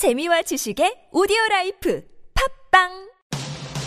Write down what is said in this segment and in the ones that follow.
재미와 지식의 오디오 라이프 팟빵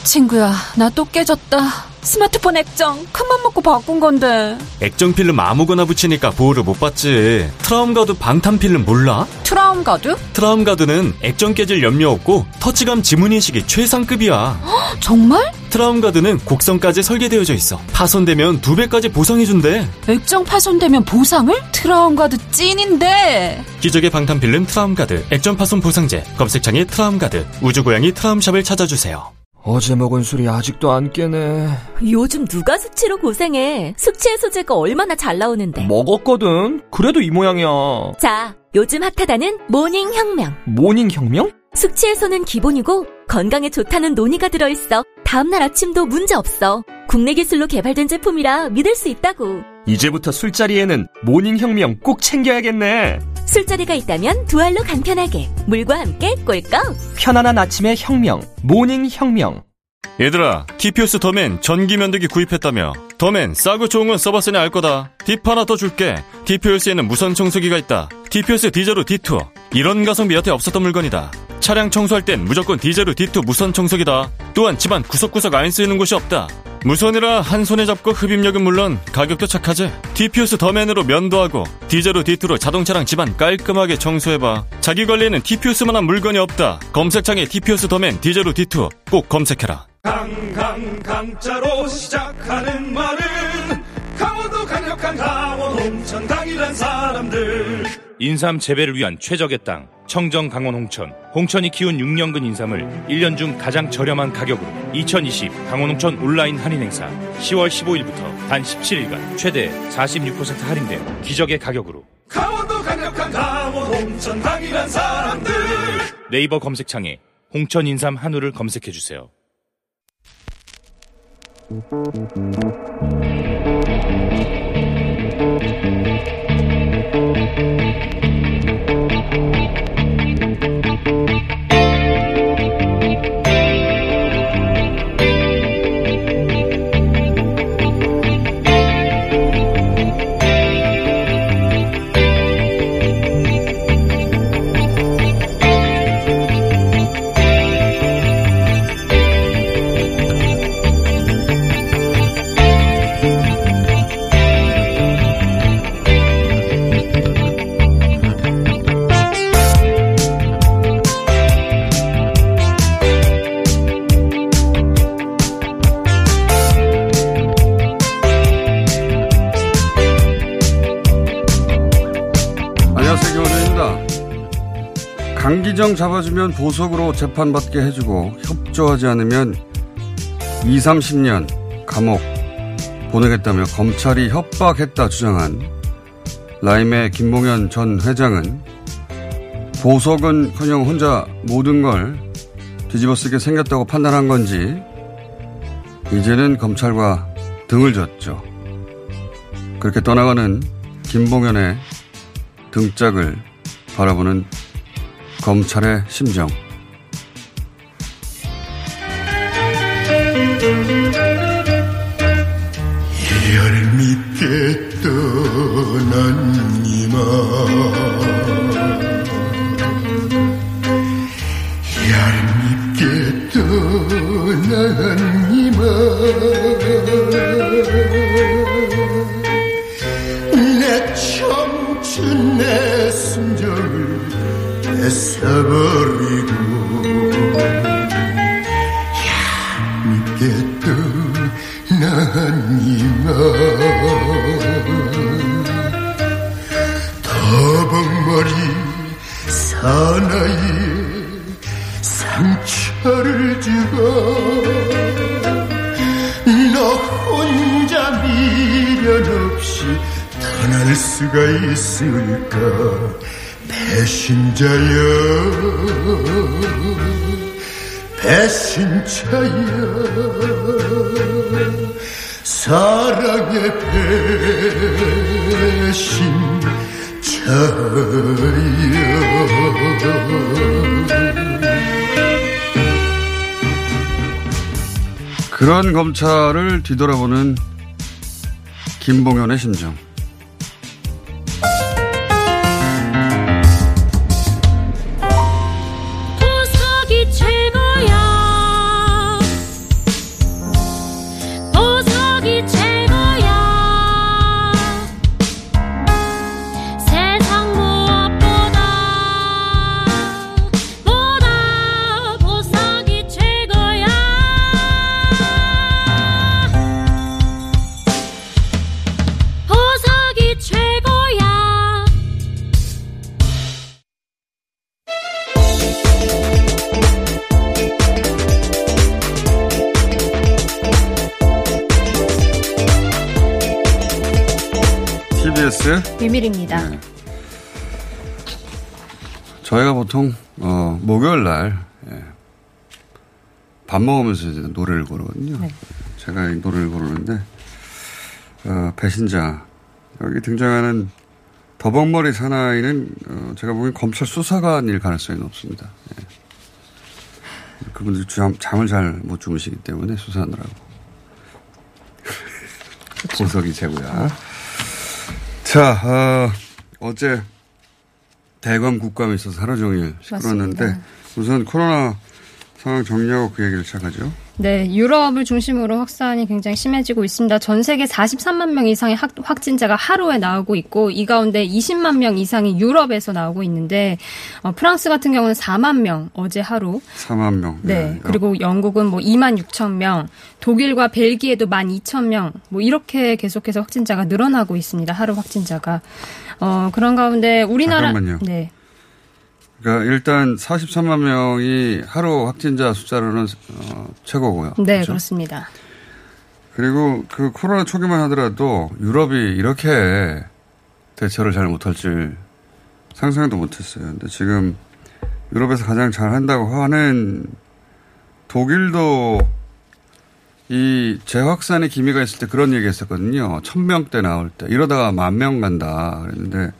친구야, 나 또 깨졌다. 스마트폰 액정 큰맘 먹고 바꾼 건데. 액정 필름 아무거나 붙이니까 보호를 못 받지. 트라움 가드 방탄 필름 몰라? 트라움 가드? 트라움 가드는 액정 깨질 염려 없고 터치감 지문 인식이 최상급이야. 정말? 트라움가드는 곡선까지 설계되어져 있어. 파손되면 두 배까지 보상해준대. 액정 파손되면 보상을? 트라움 가드 찐인데. 기적의 방탄 필름 트라움가드 액정 파손 보상제 검색창에 트라움가드 우주고양이 트라움샵을 찾아주세요. 어제 먹은 술이 아직도 안 깨네. 요즘 누가 숙취로 고생해 숙취 해소제가 얼마나 잘 나오는데 먹었거든. 그래도 이 모양이야. 자 요즘 핫하다는 모닝 혁명 모닝 혁명? 숙취 해소는 기본이고 건강에 좋다는 노니가 들어있어 다음날 아침도 문제 없어 국내 기술로 개발된 제품이라 믿을 수 있다고 이제부터 술자리에는 모닝 혁명 꼭 챙겨야겠네. 술자리가 있다면 두 알로 간편하게 물과 함께 꿀꺽 편안한 아침의 혁명. 모닝 혁명. 얘들아 TPOS 더맨 전기 면도기 구입했다며 더맨 싸고 좋은 건 써봤으니 알 거다. 팁 하나 더 줄게. TPOS에는 무선 청소기가 있다. TPOS 디제로 D2 이런 가성비 여태 없었던 물건이다. 차량 청소할 땐 무조건 디제로 D2 무선 청소기다. 또한 집안 구석구석 안 쓰이는 곳이 없다. 무선이라 한 손에 잡고 흡입력은 물론 가격도 착하지. TPOS 더맨으로 면도 하고 디제로 D2로 자동차랑 집안 깔끔하게 청소해봐. 자기 관리에는 TPOS만한 물건이 없다. 검색창에 TPOS 더맨 디제로 D2 꼭 검색해라 강강 강자로 시작하는 말은 강원도 강력한 강원 홍천 강이란 사람들. 인삼 재배를 위한 최적의 땅 청정 강원 홍천. 홍천이 키운 6년근 인삼을 1년 중 가장 저렴한 가격으로 2020 강원 홍천 온라인 할인 행사. 10월 15일부터 단 17일간 최대 46% 할인된 기적의 가격으로. 강원도 강력한 강원 홍천 강이란 사람들. 네이버 검색창에 홍천 인삼 한우를 검색해 주세요. Thank you. 강기정 잡아주면 보석으로 재판받게 해주고 협조하지 않으면 2, 30년 감옥 보내겠다며 검찰이 협박했다 주장한 라임의 김봉현 전 회장은 보석은 커녕 혼자 모든 걸 뒤집어 쓰게 생겼다고 판단한 건지 이제는 검찰과 등을 졌죠. 그렇게 떠나가는 김봉현의 등짝을 바라보는 검찰의 심정. 배신자여 사랑의 배신자여 그런 검찰을 뒤돌아보는 김봉현의 심정. 보통 어, 목요일 날 예, 밥 먹으면서 이제 노래를 고르거든요. 네. 제가 이 노래를 고르는데 어, 배신자 여기 등장하는 더벅머리 사나이는 어, 제가 보기엔 검찰 수사관일 가능성이 높습니다. 예. 그분들 잠, 잠을 잘 못 주무시기 때문에 수사하느라고. 보석이 최고야. 자, 어, 어제 대검 국감에 있어서 하루 종일 시끄러웠는데. 우선 코로나 상황 정리하고 그 얘기를 시작하죠. 네, 유럽을 중심으로 확산이 굉장히 심해지고 있습니다. 전 세계 43만 명 이상의 확, 확진자가 하루에 나오고 있고 이 가운데 20만 명 이상이 유럽에서 나오고 있는데 어, 프랑스 같은 경우는 4만 명 어제 하루 4만 명. 네. 예. 그리고 영국은 뭐 2만 6천 명, 독일과 벨기에도 1만 2천 명, 뭐 이렇게 계속해서 확진자가 늘어나고 있습니다. 하루 확진자가. 어, 그런 가운데 우리나라. 잠깐만요. 네. 그러니까 일단 43만 명이 하루 확진자 숫자로는 어, 최고고요. 네, 그렇죠? 그렇습니다. 그리고 그 코로나 초기만 하더라도 유럽이 이렇게 대처를 잘 못할 줄 상상도 못했어요. 근데 지금 유럽에서 가장 잘 한다고 하는 독일도 이 재확산의 기미가 있을 때 그런 얘기 했었거든요. 천 명대 나올 때. 이러다가 만 명 간다. 그랬는데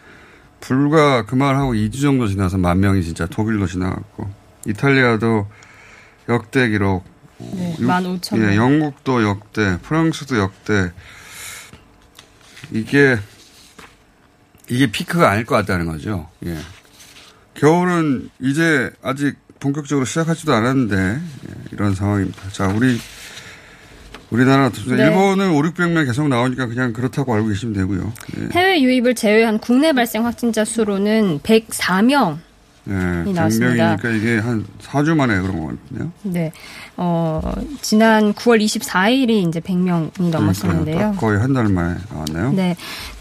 불과 그 말하고 2주 정도 지나서 만 명이 진짜 독일로 지나갔고 이탈리아도 역대 기록. 네, 육- 15,000 예, 명. 영국도 역대, 프랑스도 역대. 이게 이게 피크가 아닐 것 같다는 거죠. 예. 겨울은 이제 아직 본격적으로 시작하지도 않았는데 예, 이런 상황입니다. 자, 우리 우리나라 네. 일본은 5, 600명 계속 나오니까 그냥 그렇다고 알고 계시면 되고요. 예. 해외 유입을 제외한 국내 발생 확진자 수로는 104명. 예, 나왔습니다. 100명이니까 이게 한 4주 만에 그런 것 같네요. 네. 어, 지난 9월 24일이 이제 100명이 넘었었는데요. 거의 한 달 만에 나왔네요. 네.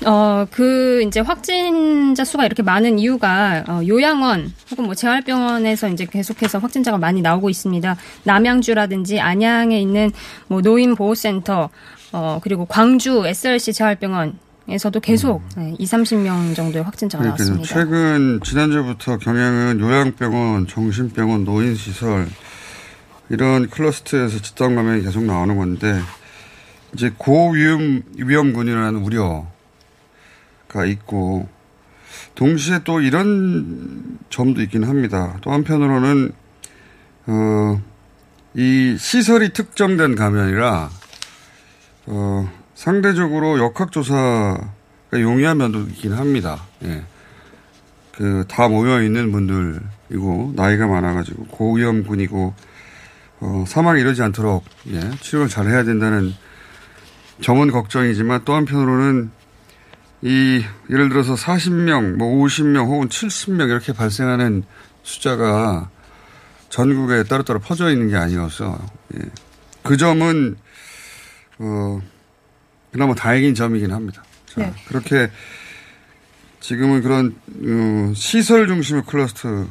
어, 그, 이제 확진자 수가 이렇게 많은 이유가, 어, 요양원 혹은 뭐 재활병원에서 이제 계속해서 확진자가 많이 나오고 있습니다. 남양주라든지 안양에 있는 뭐 노인보호센터, 어, 그리고 광주 SRC 재활병원, 에서도 계속 네, 2, 30명 정도의 확진자가 그러니까 나왔습니다. 최근 지난주부터 경향은 요양병원, 정신병원, 노인시설 이런 클러스터에서 집단 감염이 계속 나오는 건데 이제 고위험 위험군이라는 우려가 있고 동시에 또 이런 점도 있긴 합니다. 또 한편으로는 어, 이 시설이 특정된 감염이라 어, 상대적으로 역학조사가 용이한 면도 있긴 합니다. 예. 그, 다 모여있는 분들이고, 나이가 많아가지고, 고위험군이고, 어, 사망이 이러지 않도록, 예, 치료를 잘 해야 된다는 점은 걱정이지만 또 한편으로는 이, 예를 들어서 40명, 뭐 50명 혹은 70명 이렇게 발생하는 숫자가 전국에 따로따로 퍼져 있는 게 아니어서, 예. 그 점은, 어, 그나마 다행인 점이긴 합니다. 자, 네. 그렇게 지금은 그런 어, 시설 중심의 클러스터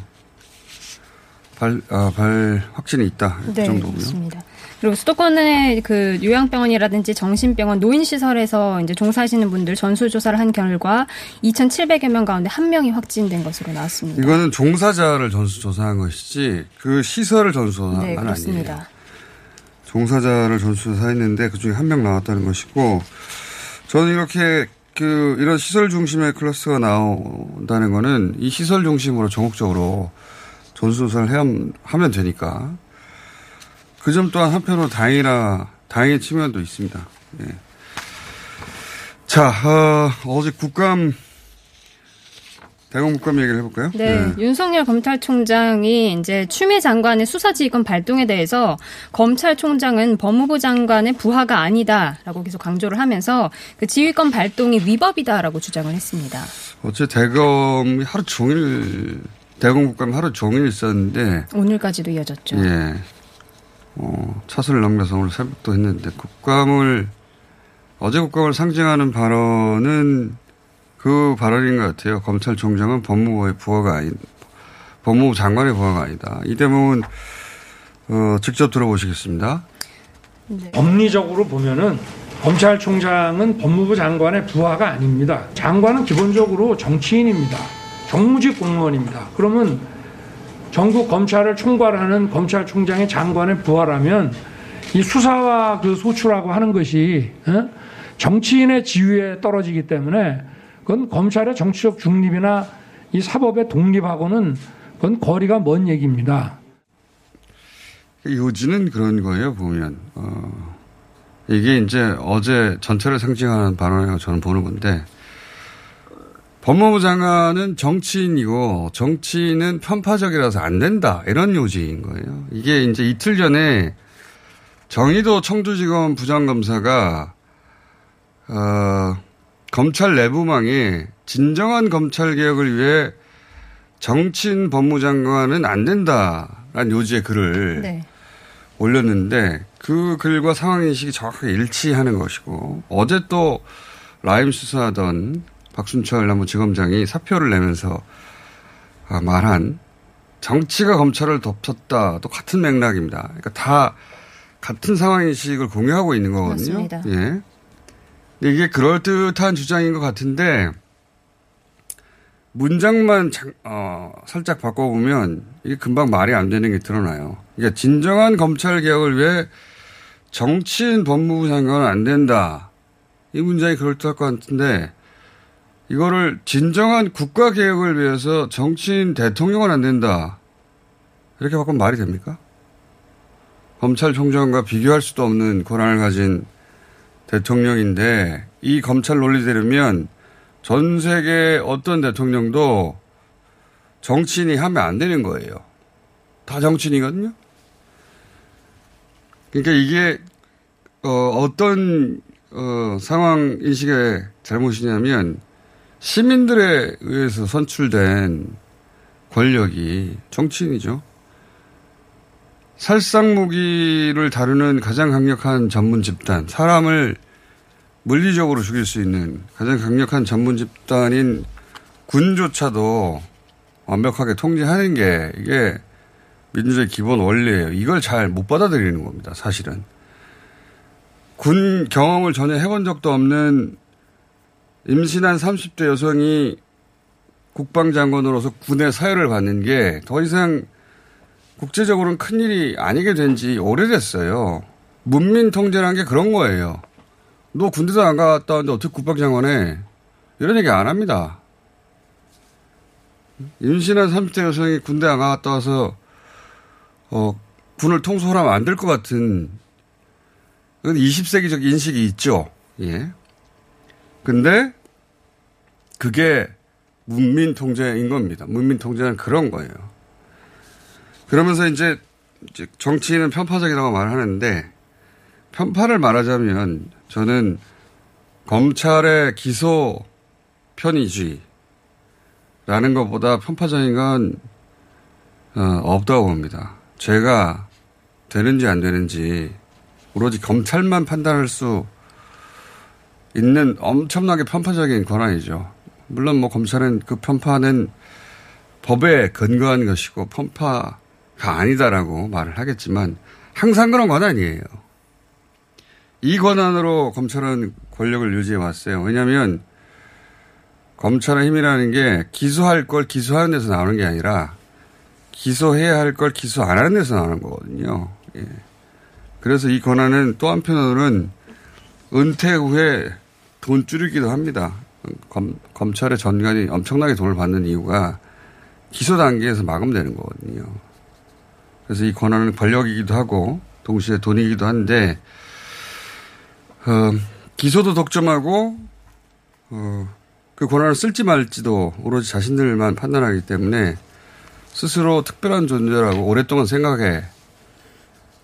발, 아, 발 확진이 있다 이 네, 정도고요. 그렇습니다. 그리고 수도권의 그 요양병원이라든지 정신병원, 노인시설에서 이제 종사하시는 분들 전수조사를 한 결과 2,700여 명 가운데 한 명이 확진된 것으로 나왔습니다. 이거는 종사자를 전수조사한 것이지 그 시설을 전수조사한 네, 건 그렇습니다. 아니에요. 종사자를 전수조사했는데 그중에 한 명 나왔다는 것이고 저는 이렇게 그 이런 시설 중심의 클러스가 나온다는 거는 이 시설 중심으로 전국적으로 전수조사를 해야 하면 되니까 그 점 또한 한편으로 다행이라 다행의 측면도 있습니다. 예. 자 어, 어제 국감 대검 국감 얘기를 해볼까요? 네, 윤석열 검찰총장이 이제 추미애 장관의 수사지휘권 발동에 대해서 검찰총장은 법무부 장관의 부하가 아니다라고 계속 강조를 하면서 그 지휘권 발동이 위법이다라고 주장을 했습니다. 어제 대검이 하루 종일 대검 국감이 하루 종일 있었는데 오늘까지도 이어졌죠. 예. 어, 차수를 넘겨서 오늘 새벽도 했는데 국감을 어제 국감을 상징하는 발언은 그 발언인 것 같아요. 검찰총장은 법무부의 부하가 아닌 법무부 장관의 부하가 아니다. 이 대목은 어, 직접 들어보시겠습니다. 네. 법리적으로 보면은 검찰총장은 법무부 장관의 부하가 아닙니다. 장관은 기본적으로 정치인입니다. 정무직 공무원입니다. 그러면 전국 검찰을 총괄하는 검찰총장의 장관의 부하라면 이 수사와 그 소출하고 하는 것이 어? 정치인의 지위에 떨어지기 때문에 그건 검찰의 정치적 중립이나 이 사법의 독립하고는 그건 거리가 먼 얘기입니다. 요지는 그런 거예요, 보면. 어, 이게 이제 어제 전체를 상징하는 발언이라고 저는 보는 건데, 법무부 장관은 정치인이고, 정치인은 편파적이라서 안 된다. 이런 요지인 거예요. 이게 이제 이틀 전에 정의도 청주지검 부장검사가, 어, 검찰 내부망에 진정한 검찰 개혁을 위해 정치인 법무장관은 안 된다라는 요지의 글을 네. 올렸는데 그 글과 상황 인식이 정확하게 일치하는 것이고 어제 또 라임 수사하던 박순철 남부지검장이 사표를 내면서 아, 말한 정치가 검찰을 덮쳤다 또 같은 맥락입니다. 그러니까 다 같은 상황 인식을 공유하고 있는 거거든요. 맞습니다. 예. 이게 그럴듯한 주장인 것 같은데 문장만 장, 어, 살짝 바꿔보면 이게 금방 말이 안 되는 게 드러나요. 그러니까 진정한 검찰 개혁을 위해 정치인 법무부 장관은 안 된다. 이 문장이 그럴듯할 것 같은데 이거를 진정한 국가 개혁을 위해서 정치인 대통령은 안 된다. 이렇게 바꾸면 말이 됩니까? 검찰총장과 비교할 수도 없는 권한을 가진 대통령인데 이 검찰 논리대로면 전 세계 어떤 대통령도 정치인이 하면 안 되는 거예요. 다 정치인이거든요. 그러니까 이게 어, 떤 어, 상황 인식의 잘못이냐면 시민들에 의해서 선출된 권력이 정치인이죠. 살상 무기를 다루는 가장 강력한 전문 집단, 사람을 물리적으로 죽일 수 있는 가장 강력한 전문 집단인 군조차도 완벽하게 통제하는 게 이게 민주주의 기본 원리예요. 이걸 잘 못 받아들이는 겁니다. 사실은. 군 경험을 전혀 해본 적도 없는 임신한 30대 여성이 국방장관으로서 군의 사회를 받는 게 더 이상 국제적으로는 큰일이 아니게 된 지 오래됐어요. 문민 통제라는 게 그런 거예요. 너 군대도 안 갔다 왔는데 어떻게 국방장관 해? 이런 얘기 안 합니다. 임신한 30대 여성이 군대 안 갔다 와서, 어, 군을 통솔하면 안 될 것 같은, 그건 20세기적 인식이 있죠. 예. 근데, 그게 문민 통제인 겁니다. 문민 통제는 그런 거예요. 그러면서 이제, 정치인은 편파적이라고 말하는데, 편파를 말하자면 저는 검찰의 기소 편의주의라는 것보다 편파적인 건 어, 없다고 봅니다. 죄가 되는지 안 되는지 오로지 검찰만 판단할 수 있는 엄청나게 편파적인 권한이죠. 물론 뭐 검찰은 그 편파는 법에 근거한 것이고 편파 가 아니다라고 말을 하겠지만 항상 그런 권한이에요. 이 권한으로 검찰은 권력을 유지해 왔어요. 왜냐하면 검찰의 힘이라는 게 기소할 걸 기소하는 데서 나오는 게 아니라 기소해야 할 걸 기소 안 하는 데서 나오는 거거든요. 예. 그래서 이 권한은 또 한편으로는 은퇴 후에 돈 줄이기도 합니다. 검, 검찰의 전관이 엄청나게 돈을 받는 이유가 기소 단계에서 마감되는 거거든요. 그래서 이 권한은 권력이기도 하고 동시에 돈이기도 한데 어, 기소도 독점하고 어, 그 권한을 쓸지 말지도 오로지 자신들만 판단하기 때문에 스스로 특별한 존재라고 오랫동안 생각해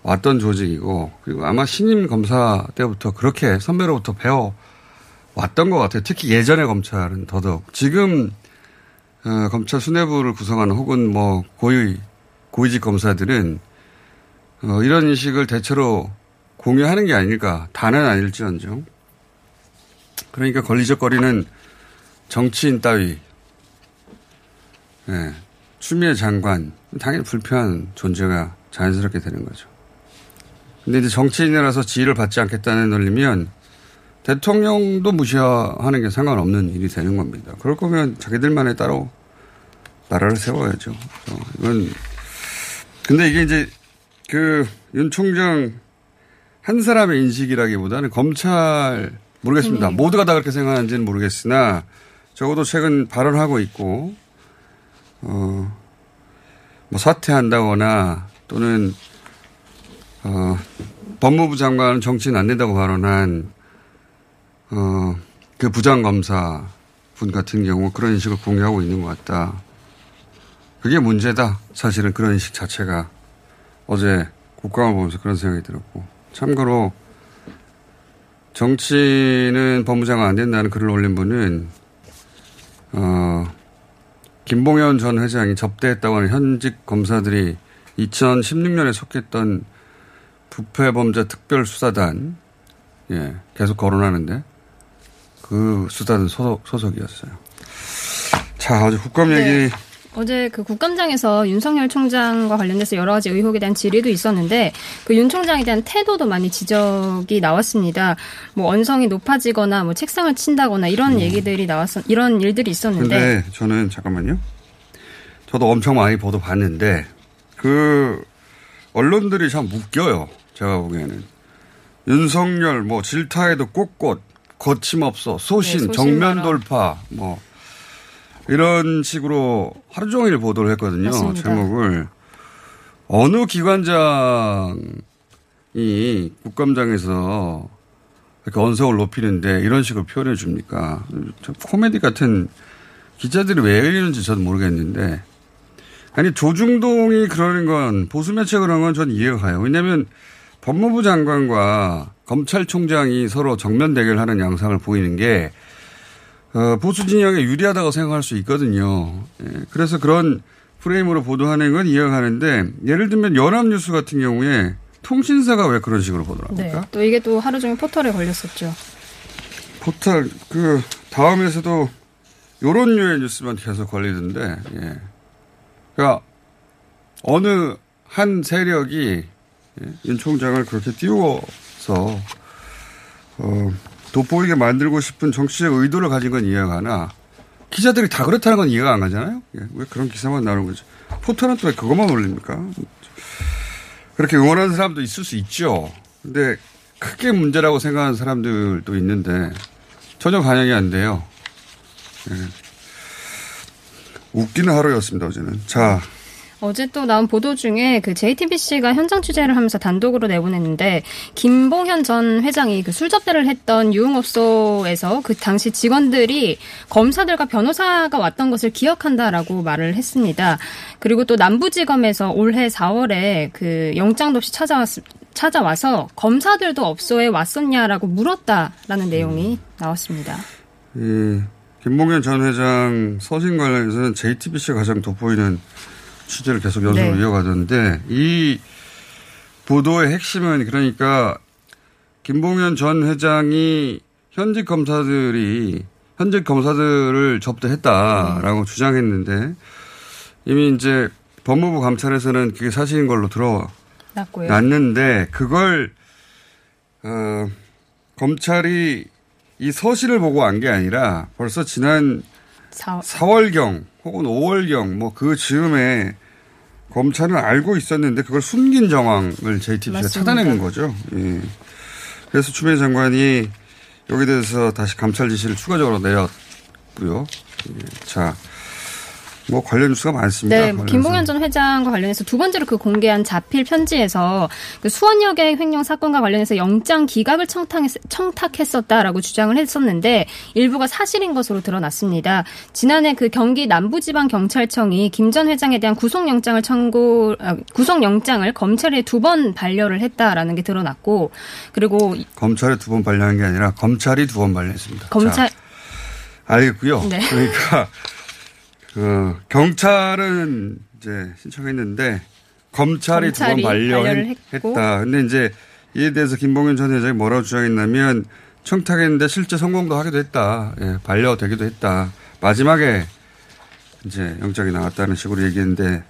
왔던 조직이고 그리고 아마 신임 검사 때부터 그렇게 선배로부터 배워 왔던 것 같아요. 특히 예전의 검찰은 더더욱 지금 어, 검찰 수뇌부를 구성하는 혹은 뭐 고위 고위직 검사들은 어, 이런 인식을 대체로 공유하는 게 아닐까. 다는 아닐지언정. 그러니까 걸리적거리는 정치인 따위, 예, 추미애 장관, 당연히 불편한 존재가 자연스럽게 되는 거죠. 근데 이제 정치인이라서 지위를 받지 않겠다는 논리면 대통령도 무시하는 게 상관없는 일이 되는 겁니다. 그럴 거면 자기들만의 따로 나라를 세워야죠. 이건 근데 이게 이제 그 윤 총장 한 사람의 인식이라기보다는 검찰 모르겠습니다. 음. 모두가 다 그렇게 생각하는지는 모르겠으나 적어도 최근 발언하고 있고 어, 뭐 사퇴한다거나 또는 어, 법무부 장관은 정치는 안 된다고 발언한 어, 그 부장 검사 분 같은 경우 그런 인식을 공유하고 있는 것 같다. 그게 문제다. 사실은 그런 인식 자체가 어제 국감을 보면서 그런 생각이 들었고. 참고로 정치는 법무장관 안 된다는 글을 올린 분은 어, 김봉현 전 회장이 접대했다고 하는 현직 검사들이 2016년에 속했던 부패범죄 특별수사단 예, 계속 거론하는데 그 수단 소속, 소속이었어요. 자, 어제 국감 네. 얘기. 어제 그 국감장에서 윤석열 총장과 관련돼서 여러 가지 의혹에 대한 질의도 있었는데 그 윤 총장에 대한 태도도 많이 지적이 나왔습니다. 뭐 언성이 높아지거나 뭐 책상을 친다거나 이런 음. 얘기들이 나왔었 이런 일들이 있었는데. 근데 저는 잠깐만요. 저도 엄청 많이 보도 봤는데 그 언론들이 참 웃겨요. 제가 보기에는 윤석열 뭐 질타에도 꼿꼿 거침없어, 소신, 네, 정면 돌파, 뭐, 이런 식으로 하루 종일 보도를 했거든요. 맞습니다. 제목을. 어느 기관장이 국감장에서 이렇게 언성을 높이는데 이런 식으로 표현해 줍니까? 코미디 같은 기자들이 왜 이러는지 저도 모르겠는데. 아니, 조중동이 그러는 건 보수 매체 그런 건 전 이해가 가요. 왜냐하면 법무부 장관과 검찰총장이 서로 정면 대결하는 양상을 보이는 게 어, 보수 진영에 유리하다고 생각할 수 있거든요. 예, 그래서 그런 프레임으로 보도하는 건 이해가 가는데 예를 들면 연합뉴스 같은 경우에 통신사가 왜 그런 식으로 보도를 합니까? 네, 또 이게 또 하루 종일 포털에 걸렸었죠. 포털 그 다음에서도 요런 류의 뉴스만 계속 걸리던데 예. 그러니까 어느 한 세력이 예, 윤 총장을 그렇게 띄워서 어, 돋보이게 만들고 싶은 정치적 의도를 가진 건 이해가 가나 기자들이 다 그렇다는 건 이해가 안 가잖아요. 예, 왜 그런 기사만 나오는 거지? 포털은 또 왜 그것만 올립니까? 그렇게 응원하는 사람도 있을 수 있죠. 근데 크게 문제라고 생각하는 사람들도 있는데 전혀 반영이 안 돼요. 예. 웃기는 하루였습니다, 어제는. 자, 어제 또 나온 보도 중에 그 JTBC가 현장 취재를 하면서 단독으로 내보냈는데 김봉현 전 회장이 그 술접대를 했던 유흥업소에서 그 당시 직원들이 검사들과 변호사가 왔던 것을 기억한다라고 말을 했습니다. 그리고 또 남부지검에서 올해 4월에 그 영장도 없이 찾아왔 찾아와서 검사들도 업소에 왔었냐라고 물었다라는 내용이 나왔습니다. 예, 김봉현 전 회장 서신 관련해서는 JTBC가 가장 돋보이는 취재를 계속 연속으로 네. 이어가던데 이 보도의 핵심은 그러니까 김봉현 전 회장이 현직 검사들이 현직 검사들을 접대했다라고 네. 주장했는데 이미 이제 법무부 감찰에서는 그게 사실인 걸로 드러났는데 그걸 어, 검찰이 이 서실을 보고 안 게 아니라 벌써 지난 4, 4월 경 혹은 5월경 뭐 그 즈음에 검찰은 알고 있었는데 그걸 숨긴 정황을 JTBC가 찾아낸 거죠. 예. 그래서 추미애 장관이 여기에 대해서 다시 감찰 지시를 추가적으로 내렸고요. 예. 자, 뭐 관련 뉴스가 많습니다. 네, 뭐 김봉현 전 회장과 관련해서 두 번째로 그 공개한 자필 편지에서 그 수원역의 횡령 사건과 관련해서 영장 기각을 청탁했, 었다라고 주장을 했었는데 일부가 사실인 것으로 드러났습니다. 지난해 그 경기 남부지방경찰청이 김 전 회장에 대한 구속영장을 청구 아, 구속영장을 검찰에 두 번 반려를 했다라는 게 드러났고 그리고 검찰에 두 번 반려한 게 아니라 검찰이 두 번 반려했습니다. 검찰 자, 알겠고요. 네. 그러니까. 그 경찰은 이제 신청했는데 검찰이, 두 번 반려했다. 근데 이제 이에 대해서 김봉현 전 회장이 뭐라고 주장했냐면 청탁했는데 실제 성공도 하기도 했다. 예, 반려되기도 했다. 마지막에 이제 영장이 나왔다는 식으로 얘기했는데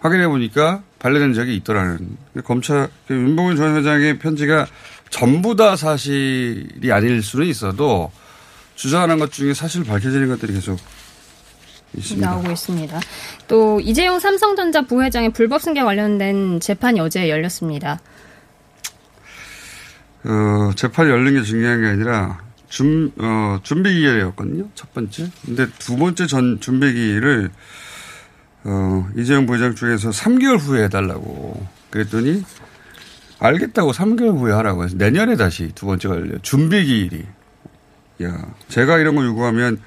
확인해 보니까 관련된 적이 있더라는. 검찰, 그 윤봉준 전 회장의 편지가 전부 다 사실이 아닐 수는 있어도 주장하는 것 중에 사실 밝혀지는 것들이 계속 있습니다. 나오고 있습니다. 또 이재용 삼성전자 부회장의 불법 승계 관련된 재판이 어제 열렸습니다. 어, 재판이 열린 게 중요한 게 아니라 준, 어, 준비 기일이었거든요. 첫 번째. 근데 두 번째 전 준비 기일을 어, 이재용 부회장 쪽에서 3개월 후에 해달라고 그랬더니 알겠다고 3개월 후에 하라고 해서 내년에 다시 두 번째가 열려요. 준비 기일이. 야, 제가 이런 거 요구하면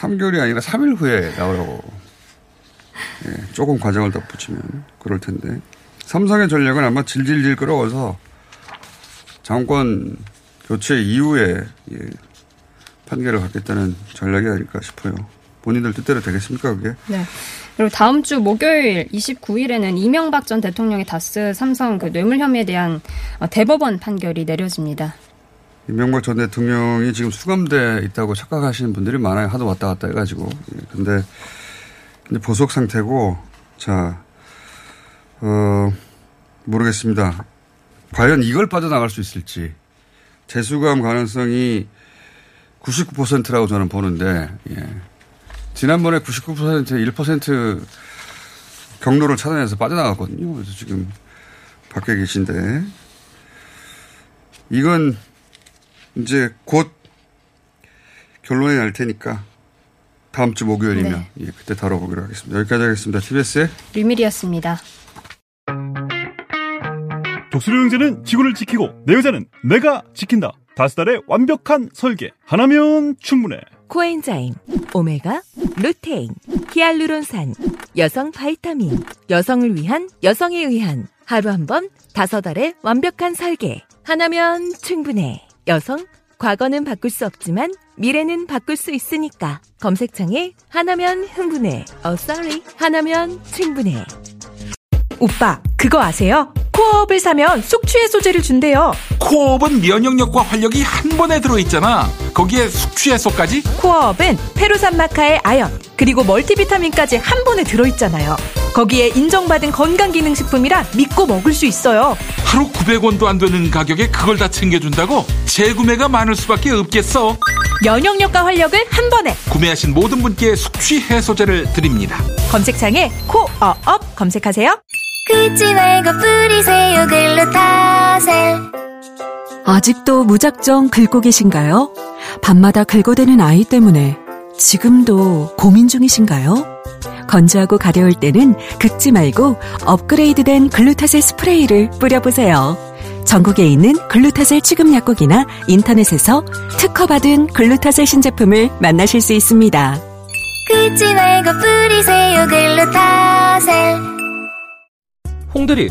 3개월이 아니라 3일 후에 나오라고. 예, 조금 과정을 덧붙이면 그럴 텐데. 삼성의 전략은 아마 질질질 끌어와서 정권 교체 이후에 예, 판결을 갖겠다는 전략이 아닐까 싶어요. 본인들 뜻대로 되겠습니까, 그게? 네. 그리고 다음 주 목요일 29일에는 이명박 전 대통령의 다스 삼성 그 뇌물 혐의에 대한 어, 대법원 판결이 내려집니다. 이명박 전 대통령이 지금 수감돼 있다고 착각하시는 분들이 많아요. 하도 왔다 갔다 해가지고. 예, 근데, 근데 보석 상태고, 자, 어, 모르겠습니다. 과연 이걸 빠져나갈 수 있을지. 재수감 가능성이 99%라고 저는 보는데, 예. 지난번에 99%에 1% 경로를 찾아내서 빠져나갔거든요. 그래서 지금 밖에 계신데, 이건 이제 곧 결론이 날 테니까 다음 주 목요일이면 네. 예, 그때 다뤄보기로 하겠습니다. 여기까지 하겠습니다. TBS의 류밀이었습니다. 독수리 형제는 지구를 지키고 내 여자는 내가 지킨다. 다스달의 완벽한 설계. 하나면 충분해. 코엔자임, 오메가, 루테인, 히알루론산, 여성 바이타민, 여성을 위한 여성에 의한 하루 한 번 다섯 알의 완벽한 설계. 하나면 충분해. 여성, 과거는 바꿀 수 없지만 미래는 바꿀 수 있으니까. 검색창에 하나면 흥분해. 어, sorry. 하나면 충분해. 오빠, 그거 아세요? 코어업을 사면 숙취해소제를 준대요. 코어업은 면역력과 활력이 한 번에 들어있잖아. 거기에 숙취해소까지? 코어업은 페루산 마카의 아연, 그리고 멀티비타민까지 한 번에 들어있잖아요. 거기에 인정받은 건강기능식품이라 믿고 먹을 수 있어요. 하루 900원도 안 되는 가격에 그걸 다 챙겨준다고? 재구매가 많을 수밖에 없겠어. 면역력과 활력을 한 번에 구매하신 모든 분께 숙취 해소제를 드립니다. 검색창에 코어업 검색하세요. 긁지 말고 뿌리세요 글루타셀 아직도 무작정 긁고 계신가요? 밤마다 긁어대는 아이 때문에 지금도 고민 중이신가요? 건조하고 가려울 때는 긁지 말고 업그레이드된 글루타셀 스프레이를 뿌려보세요. 전국에 있는 글루타셀 취급 약국이나 인터넷에서 특허받은 글루타셀 신제품을 만나실 수 있습니다. 긁지 말고 뿌리세요 글루타셀 홍대리,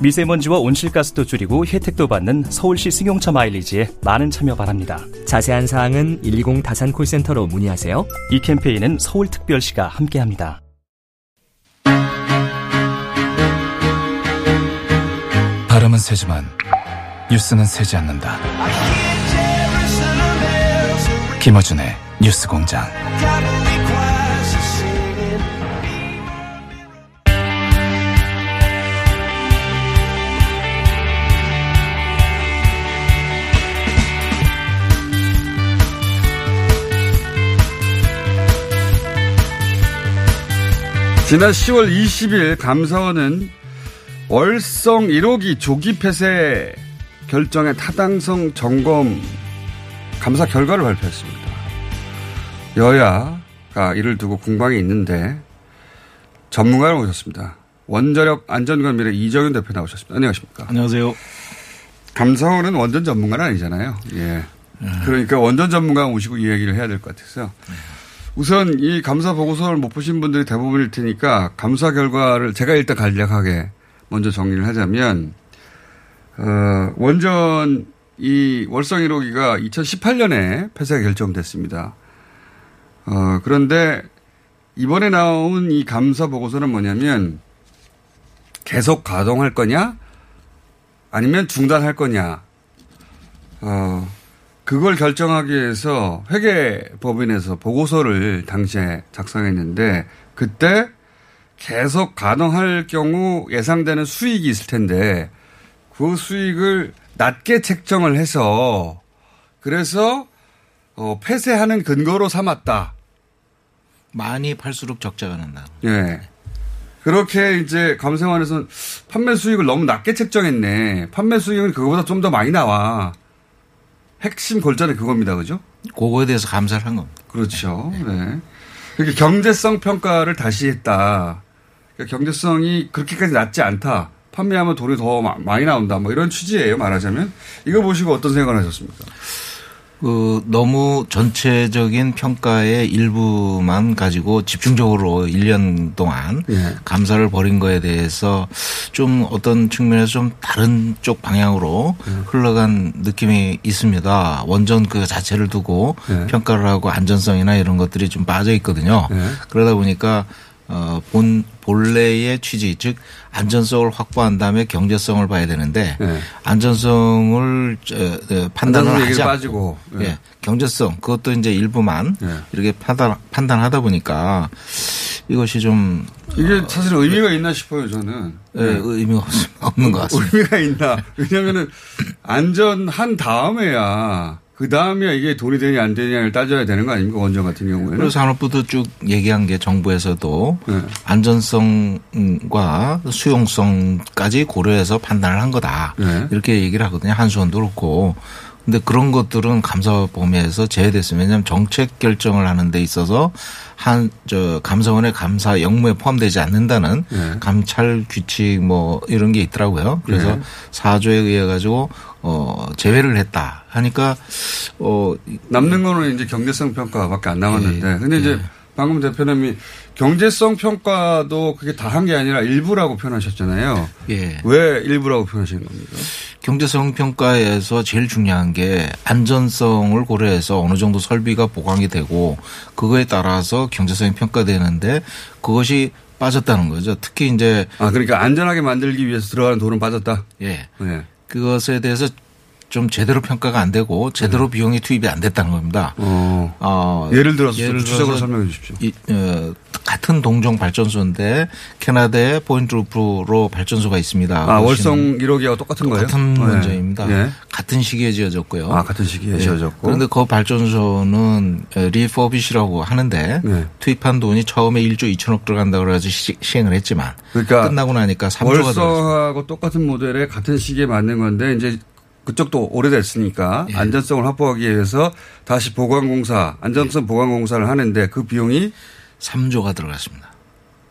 미세먼지와 온실가스도 줄이고 혜택도 받는 서울시 승용차 마일리지에 많은 참여 바랍니다. 자세한 사항은 120 다산 콜센터로 문의하세요. 이 캠페인은 서울특별시가 함께합니다. 발음은 세지만 뉴스는 세지 않는다. 김어준의 뉴스공장. 지난 10월 20일 감사원은 월성 1호기 조기 폐쇄 결정의 타당성 점검 감사 결과를 발표했습니다. 여야가 이를 두고 공방이 있는데 전문가를 모셨습니다. 원자력 안전관리의 이정현 대표 나오셨습니다. 안녕하십니까? 안녕하세요. 감사원은 원전 전문가는 아니잖아요. 예. 그러니까 원전 전문가 오시고 이 얘기를 해야 될 것 같아서. 우선 이 감사 보고서를 못 보신 분들이 대부분일 테니까 감사 결과를 제가 일단 간략하게 먼저 정리를 하자면, 어, 원전 이 월성 1호기가 2018년에 폐쇄가 결정됐습니다. 어, 그런데 이번에 나온 이 감사 보고서는 뭐냐면 계속 가동할 거냐 아니면 중단할 거냐 어, 그걸 결정하기 위해서 회계법인에서 보고서를 당시에 작성했는데 그때 계속 가동할 경우 예상되는 수익이 있을 텐데 그 수익을 낮게 책정을 해서 그래서 어, 폐쇄하는 근거로 삼았다. 많이 팔수록 적자가 난다. 예. 그렇게 이제 감세원에서는 판매 수익을 너무 낮게 책정했네. 판매 수익은 그거보다 좀 더 많이 나와. 핵심 골자는 그겁니다. 그죠? 그거에 대해서 감사를 한 겁니다. 그렇죠. 네. 그렇게 경제성 평가를 다시 했다. 그러니까 경제성이 그렇게까지 낮지 않다. 판매하면 돈이 더 마- 많이 나온다. 뭐 이런 취지예요. 말하자면. 이거 보시고 어떤 생각을 하셨습니까? 그 너무 전체적인 평가의 일부만 가지고 집중적으로 1년 동안 예. 감사를 벌인 거에 대해서 좀 어떤 측면에서 좀 다른 쪽 방향으로 예. 흘러간 느낌이 있습니다. 원전 그 자체를 두고 예. 평가를 하고 안전성이나 이런 것들이 좀 빠져 있거든요. 예. 그러다 보니까 어, 본, 본래의 취지, 즉, 안전성을 확보한 다음에 경제성을 봐야 되는데, 예. 안전성을 저, 어, 판단을 하지 않고, 예. 예. 경제성, 그것도 이제 일부만 이렇게 판단, 판단하다 보니까 이것이 좀. 이게 사실 의미가 있나 싶어요, 저는. 예, 의미가 없- 없는 것 같습니다. 의미가 있나. 왜냐면은 안전한 다음에야 그 다음에 이게 돈이 되냐 안 되냐를 따져야 되는 거 아닙니까? 원전 같은 경우에는. 그리고 산업부도 쭉 얘기한 게 정부에서도 네. 안전성과 수용성까지 고려해서 판단을 한 거다. 네. 이렇게 얘기를 하거든요. 한수원도 그렇고. 근데 그런 것들은 감사 범위에서 제외됐으면 왜냐하면 정책 결정을 하는 데 있어서 한 저 감사원의 감사 역무에 포함되지 않는다는 네. 감찰 규칙 뭐 이런 게 있더라고요. 그래서 네. 사조에 의해 가지고 어 제외를 했다 하니까 어 남는 거는 이제 경제성 평가밖에 안 남았는데. 예, 근데 이제 방금 대표님이 경제성 평가도 그게 다 한 게 아니라 일부라고 표현하셨잖아요. 예. 왜 일부라고 표현하신 겁니까? 경제성 평가에서 제일 중요한 게 안전성을 고려해서 어느 정도 설비가 보강이 되고 그거에 따라서 경제성이 평가되는데 그것이 빠졌다는 거죠. 특히 이제 아 그러니까 안전하게 만들기 위해서 들어가는 돈은 빠졌다. 예. 네. 그것에 대해서 좀 제대로 평가가 안 되고 제대로 비용이 투입이 안 됐다는 겁니다. 어. 어, 예를 들어서 좀 구체적으로 설명해 주십시오. 이, 어, 같은 동종 발전소인데 캐나다에 포인트 루프로 발전소가 있습니다. 아, 월성 1호기와 똑같은 거예요? 같은 네. 문제입니다. 예. 같은 시기에 지어졌고요. 아, 같은 시기에 예. 지어졌고. 그런데 그 발전소는 리퍼비시라고 하는데 네. 투입한 돈이 처음에 1조 2천억 들어간다고 그래서 시, 시행을 했지만 그러니까 끝나고 나니까 3조가 들어갔어요. 월성하고 똑같은 모델에 같은 시기에 맞는 건데 이제 그쪽도 오래됐으니까 예. 안전성을 확보하기 위해서 다시 보관공사, 안전성 예. 보관공사를 하는데 그 비용이 3조가 들어갔습니다.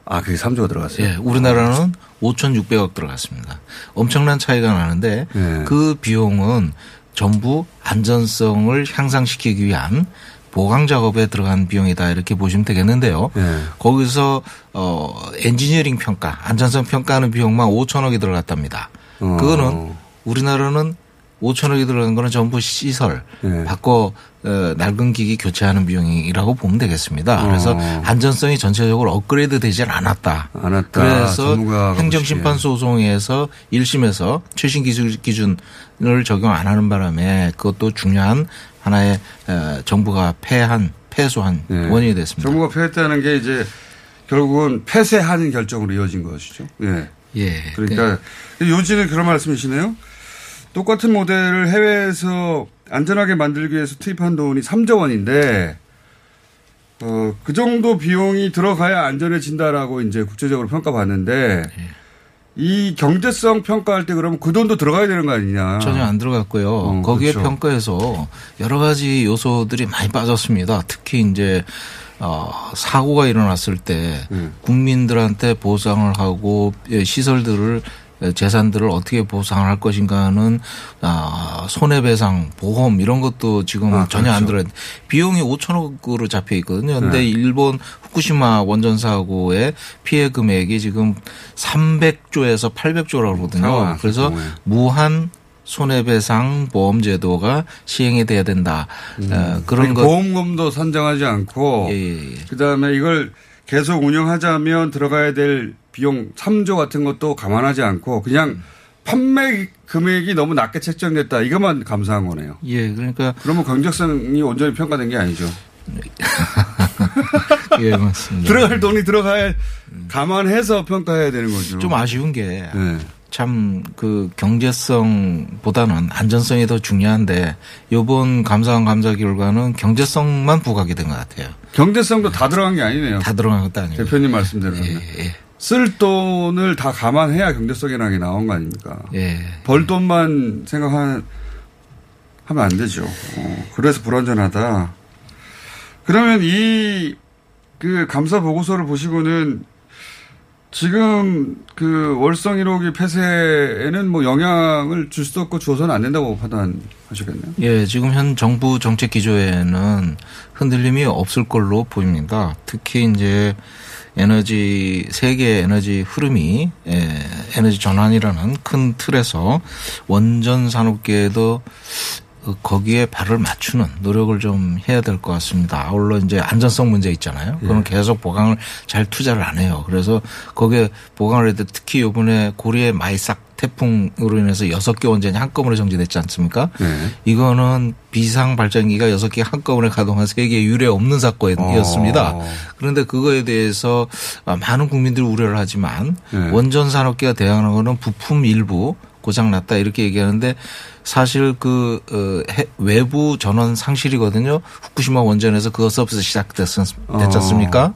아, 그게 3조가 들어갔어요? 예, 우리나라는 5,600억 들어갔습니다. 엄청난 차이가 나는데 예. 그 비용은 전부 안전성을 향상시키기 위한 보강 작업에 들어간 비용이다 이렇게 보시면 되겠는데요. 예. 거기서 어 엔지니어링 평가, 안전성 평가하는 비용만 5천억이 들어갔답니다. 어. 그거는 우리나라는 5천억이 들어간 거는 전부 시설 예. 바꿔 어, 낡은 기기 교체하는 비용이라고 보면 되겠습니다. 그래서 어. 안전성이 전체적으로 업그레이드 되질 않았다. 않았다. 그래서 행정심판 소송에서 1심에서 최신 기술 기준을 적용 안 하는 바람에 그것도 중요한 하나의 어, 정부가 패한 패소한 예. 원인이 됐습니다. 정부가 폐했다는 게 이제 결국은 폐쇄하는 결정으로 이어진 것이죠. 예. 예. 그러니까 요지는 그런 말씀이시네요. 똑같은 모델을 해외에서 안전하게 만들기 위해서 투입한 돈이 3조 원인데 어, 그 정도 비용이 들어가야 안전해진다라고 이제 국제적으로 평가받는데 예. 이 경제성 평가할 때 그러면 그 돈도 들어가야 되는 거 아니냐. 전혀 안 들어갔고요. 거기에 그렇죠. 평가에서 여러 가지 요소들이 많이 빠졌습니다. 특히 이제 어, 사고가 일어났을 때 음. 국민들한테 보상을 하고 예, 시설들을 예, 재산들을 어떻게 보상을 할 것인가는 아, 손해배상, 보험 이런 것도 지금 아, 전혀 안 그렇죠. 들어. 비용이 5천억으로 잡혀 있거든요. 근데 네. 일본 후쿠시마 원전 사고의 피해 금액이 지금 300조에서 800조라고 사고가 그러거든요. 그래서 경우에. 무한 손해배상 보험 제도가 시행이 돼야 된다. 어, 그런 것. 보험금도 산정하지 않고 그다음에 이걸 계속 운영하자면 들어가야 될 비용 3조 같은 것도 감안하지 않고 그냥 판매 금액이 너무 낮게 책정됐다. 이것만 감사한 거네요. 예, 그러니까 그러면 경제성이 온전히 평가된 게 아니죠. 예, 맞습니다. 들어갈 돈이 들어가야 감안해서 평가해야 되는 거죠. 좀 아쉬운 게 네. 참 그 경제성보다는 안전성이 더 중요한데 요번 감사원 감사 결과는 경제성만 부각이 된 것 같아요. 경제성도 다 들어간 게 아니네요. 다 들어간 것도 아니고. 대표님 말씀대로. 예, 쓸 돈을 다 감안해야 경제성이라는 게 나온 거 아닙니까? 예. 벌 돈만 생각하면 하면 안 되죠. 어, 그래서 불완전하다. 그러면 이 그 감사 보고서를 보시고는 지금 그 월성 1호기 폐쇄에는 뭐 영향을 줄 수도 없고 주어서는 안 된다고 판단하시겠네요. 예, 지금 현 정부 정책 기조에는 흔들림이 없을 걸로 보입니다. 특히 이제 에너지 세계 에너지 흐름이 예, 에너지 전환이라는 큰 틀에서 원전 산업계에도 그 거기에 발을 맞추는 노력을 좀 해야 될 것 같습니다. 아울러 이제 안전성 문제 있잖아요. 그건 계속 보강을 잘 투자를 안 해요. 그래서 거기에 보강을 해도 특히 요번에 고리의 마이삭 태풍으로 인해서 여섯 개 원전이 한꺼번에 정지됐지 않습니까? 이거는 비상 발전기가 여섯 개 한꺼번에 가동한 세계 유례 없는 사건이었습니다. 어. 그런데 그거에 대해서 많은 국민들이 우려를 하지만 네. 원전 산업계가 대항하는 거는 부품 일부 고장 났다 이렇게 얘기하는데 사실 그 어, 해- 외부 전원 상실이거든요. 후쿠시마 원전에서 서비스 시작됐지 않습니까?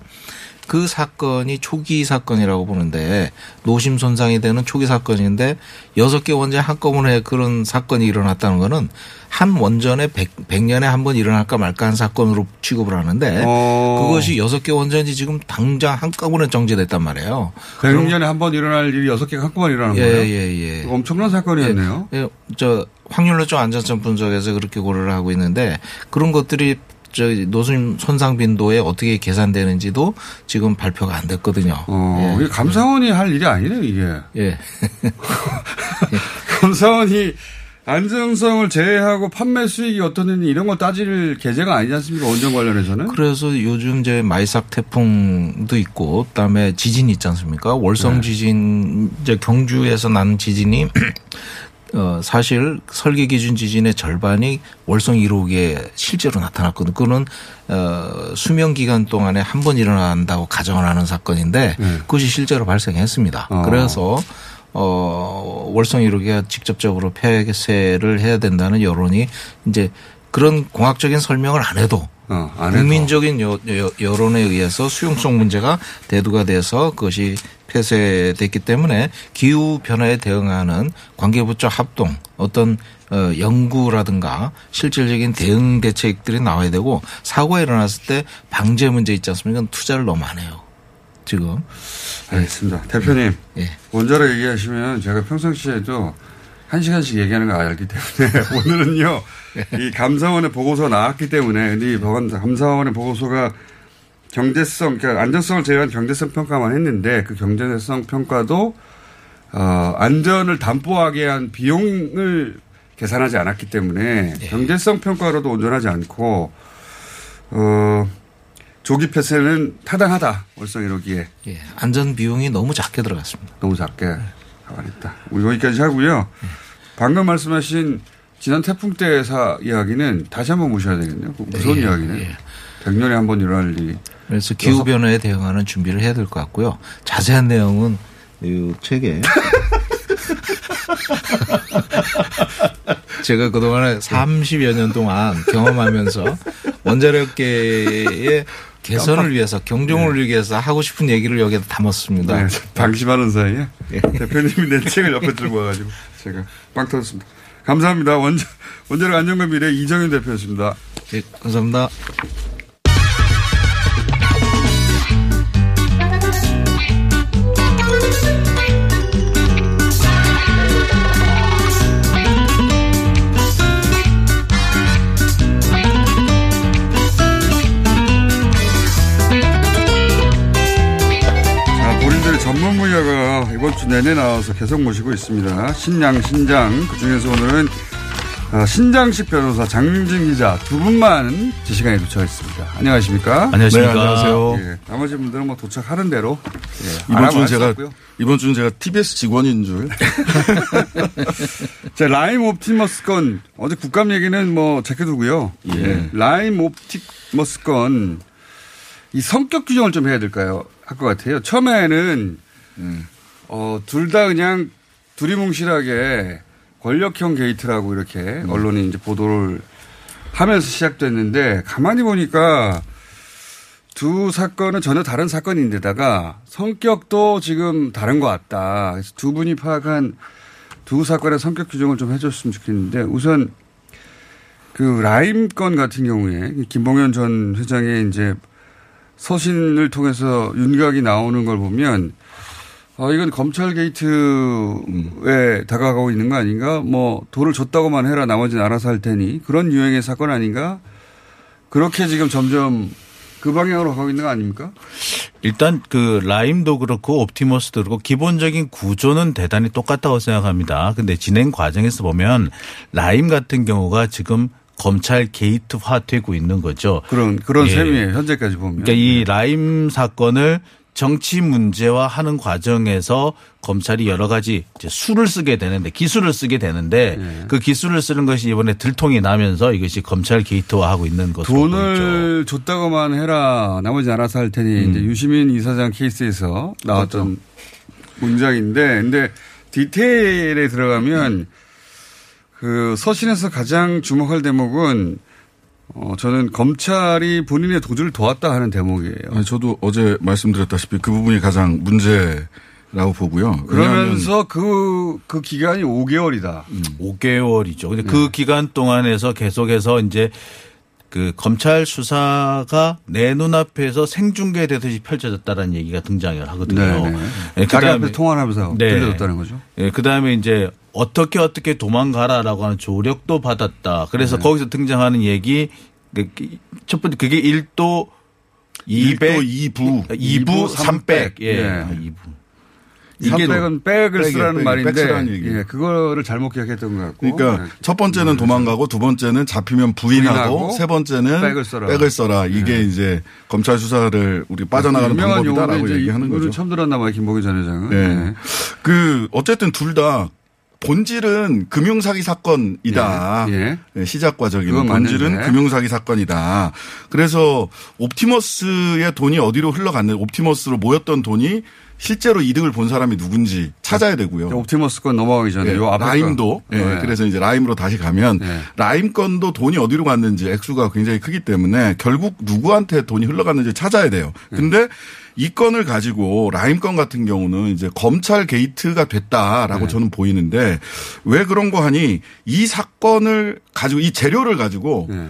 그 사건이 초기 사건이라고 보는데 노심 손상이 되는 초기 사건인데 여섯 개 원전 한꺼번에 그런 사건이 일어났다는 거는 한 원전에 100, 100년에 한 번 일어날까 말까 한 사건으로 취급을 하는데 어. 그것이 여섯 개 원전이 지금 당장 한꺼번에 정지됐단 말이에요. 100년에 한 번 일어날 일이 여섯 개가 한꺼번에 일어나는 예, 거예요? 예, 예. 엄청난 사건이었네요. 예, 저 확률론적 안전성 분석에서 그렇게 고려를 하고 있는데 그런 것들이 저 노심 손상 빈도에 어떻게 계산되는지도 지금 발표가 안 됐거든요. 어, 이게 감사원이 할 일이 아니네요, 이게. 예. 감사원이 안정성을 제외하고 판매 수익이 어떻느니 이런 거 따질 계제가 아니지 않습니까? 원전 관련해서는. 그래서 요즘 이제 마이삭 태풍도 있고 그다음에 지진 있지 않습니까? 월성 네. 지진 이제 경주에서 난 지진이 어 사실 설계 기준 지진의 절반이 월성 1호기에 실제로 나타났거든요. 그거는 어 수명 기간 동안에 한 번 일어난다고 가정을 하는 사건인데 그것이 실제로 발생했습니다. 어. 그래서 어 월성 1호기가 직접적으로 폐쇄를 해야 된다는 여론이 이제 그런 공학적인 설명을 안 해도 어, 안 해도. 국민적인 여, 여, 여론에 의해서 수용성 문제가 대두가 돼서 그것이 폐쇄됐기 때문에 기후 변화에 대응하는 관계부처 합동 어떤 어, 연구라든가 실질적인 대응 대책들이 나와야 되고 사고가 일어났을 때 방제 문제 있지 않습니까? 투자를 너무 안 해요. 지금. 알겠습니다. 대표님. 예. 원자로 얘기하시면 제가 평상시에도 한 시간씩 얘기하는 거 알기 때문에 오늘은요. 이 감사원의 보고서가 나왔기 때문에 이 감사원의 보고서가 경제성, 그러니까 안전성을 제외한 경제성 평가만 했는데 그 경제성 평가도 어, 안전을 담보하게 한 비용을 계산하지 않았기 때문에 경제성 평가로도 온전하지 않고 어, 조기 폐쇄는 타당하다 월성 1호기에 예, 안전 비용이 너무 작게 들어갔습니다. 너무 작게 가만있다. 우리 여기까지 하고요. 방금 말씀하신 지난 태풍 때사 이야기는 다시 한번 모셔야 되겠네요. 그 무서운 예, 이야기네. 100년에 한 번 일어날 일이. 그래서 기후 변화에 대응하는 준비를 해야 될 것 같고요. 자세한 내용은 이 책에 제가 그동안에 30여 년 동안 경험하면서 원자력계의 개선을 위해서 경종을 위해서 하고 싶은 얘기를 여기에 담았습니다. 네, 방심하는 사이에 대표님이 낸 책을 옆에 들고 와가지고 제가 빵 터졌습니다. 감사합니다. 원자, 원자력 안전과 미래 이정윤 대표였습니다. 네, 감사합니다. 이번 주 내내 나와서 계속 모시고 있습니다. 신양, 신장. 그 중에서 오늘은 어, 신장식 변호사, 장용진 기자 두 분만 제 시간에 도착했습니다. 안녕하십니까? 안녕하십니까. 네, 안녕하세요. 예, 나머지 분들은 뭐 도착하는 대로 예, 이번 주는 수 제가. 이번 주는 제가 TBS 직원인 줄. 자, 라임 옵티머스 건 어제 국감 얘기는 뭐 제껴두고요. 예. 라임 옵티머스 건이 성격 규정을 좀 해야 될까요? 할 것 같아요. 처음에는 어, 둘 다 그냥 두리뭉실하게 권력형 게이트라고 이렇게 언론이 이제 보도를 하면서 시작됐는데 가만히 보니까 두 사건은 전혀 다른 사건인데다가 성격도 지금 다른 것 같다. 그래서 두 분이 파악한 두 사건의 성격 규정을 좀 해줬으면 좋겠는데 우선 그 라임 건 같은 경우에 김봉현 전 회장의 이제 서신을 통해서 윤곽이 나오는 걸 보면 어, 이건 검찰 게이트에 다가가고 있는 거 아닌가? 뭐 돈을 줬다고만 해라 나머지는 알아서 할 테니 그런 유형의 사건 아닌가? 그렇게 지금 점점 그 방향으로 가고 있는 거 아닙니까? 일단 그 라임도 그렇고 옵티머스도 그렇고 기본적인 구조는 대단히 똑같다고 생각합니다. 근데 진행 과정에서 보면 라임 같은 경우가 지금 검찰 게이트화 되고 있는 거죠. 그런 그런 예. 셈이에요. 현재까지 보면. 그러니까 이 라임 사건을 정치 문제화 하는 과정에서 검찰이 여러 가지 이제 수를 쓰게 되는데 기술을 쓰게 되는데 네. 그 기술을 쓰는 것이 이번에 들통이 나면서 이것이 검찰 게이트화하고 있는 것으로 보이죠. 돈을 줬다고만 해라. 나머지 알아서 할 테니 음. 이제 유시민 이사장 케이스에서 나왔던 그렇죠. 문장인데, 근데 디테일에 들어가면 그 서신에서 가장 주목할 대목은 어, 저는 검찰이 본인의 도주를 도왔다 하는 대목이에요. 아니, 저도 어제 말씀드렸다시피 그 부분이 가장 문제라고 보고요. 그러면서 그, 그 기간이 5개월이다. 5개월이죠. 근데 네. 그 기간 동안에서 계속해서 이제 그 검찰 수사가 내 눈앞에서 생중계되듯이 펼쳐졌다는 얘기가 등장을 하거든요. 네, 네. 예, 자기 그다음에- 앞에서 통화를 하면서 들려줬다는 거죠. 예, 그 다음에 이제 어떻게 어떻게 도망가라라고 하는 조력도 받았다. 그래서 네. 거기서 등장하는 얘기 그, 첫 번째 그게 1도 200 2부 2부 300 예. 예. 아, 2부. 이게 백은 백을 백이에요, 쓰라는 말인데. 예, 그거를 잘못 기억했던 것 같고. 그러니까 네. 첫 번째는 도망가고 두 번째는 잡히면 부인하고, 부인하고 세 번째는 백을 써라. 백을 써라. 이게 이제 검찰 수사를 우리 빠져나가는 유명한 방법이다라고 얘기하는 거죠. 처음 들었나 봐요, 김보기 전 회장은. 네. 네. 그 어쨌든 둘 다 본질은 금융사기 사건이다. 예, 네, 시작 과정이는 그건 본질은 맞는데. 금융사기 사건이다. 그래서 옵티머스의 돈이 어디로 흘러갔는지 옵티머스로 모였던 돈이 실제로 이득을 본 사람이 누군지 찾아야 되고요. 옵티머스 건 넘어가기 전에 예, 요 앞에 라임도 거. 예, 네. 그래서 이제 라임으로 다시 가면 라임 건도 돈이 어디로 갔는지 액수가 굉장히 크기 때문에 결국 누구한테 돈이 흘러갔는지 찾아야 돼요. 네. 근데 이 건을 가지고 라임 건 같은 경우는 이제 검찰 게이트가 됐다라고 네. 저는 보이는데 왜 그런 거 하니 이 사건을 가지고 이 재료를 가지고 네.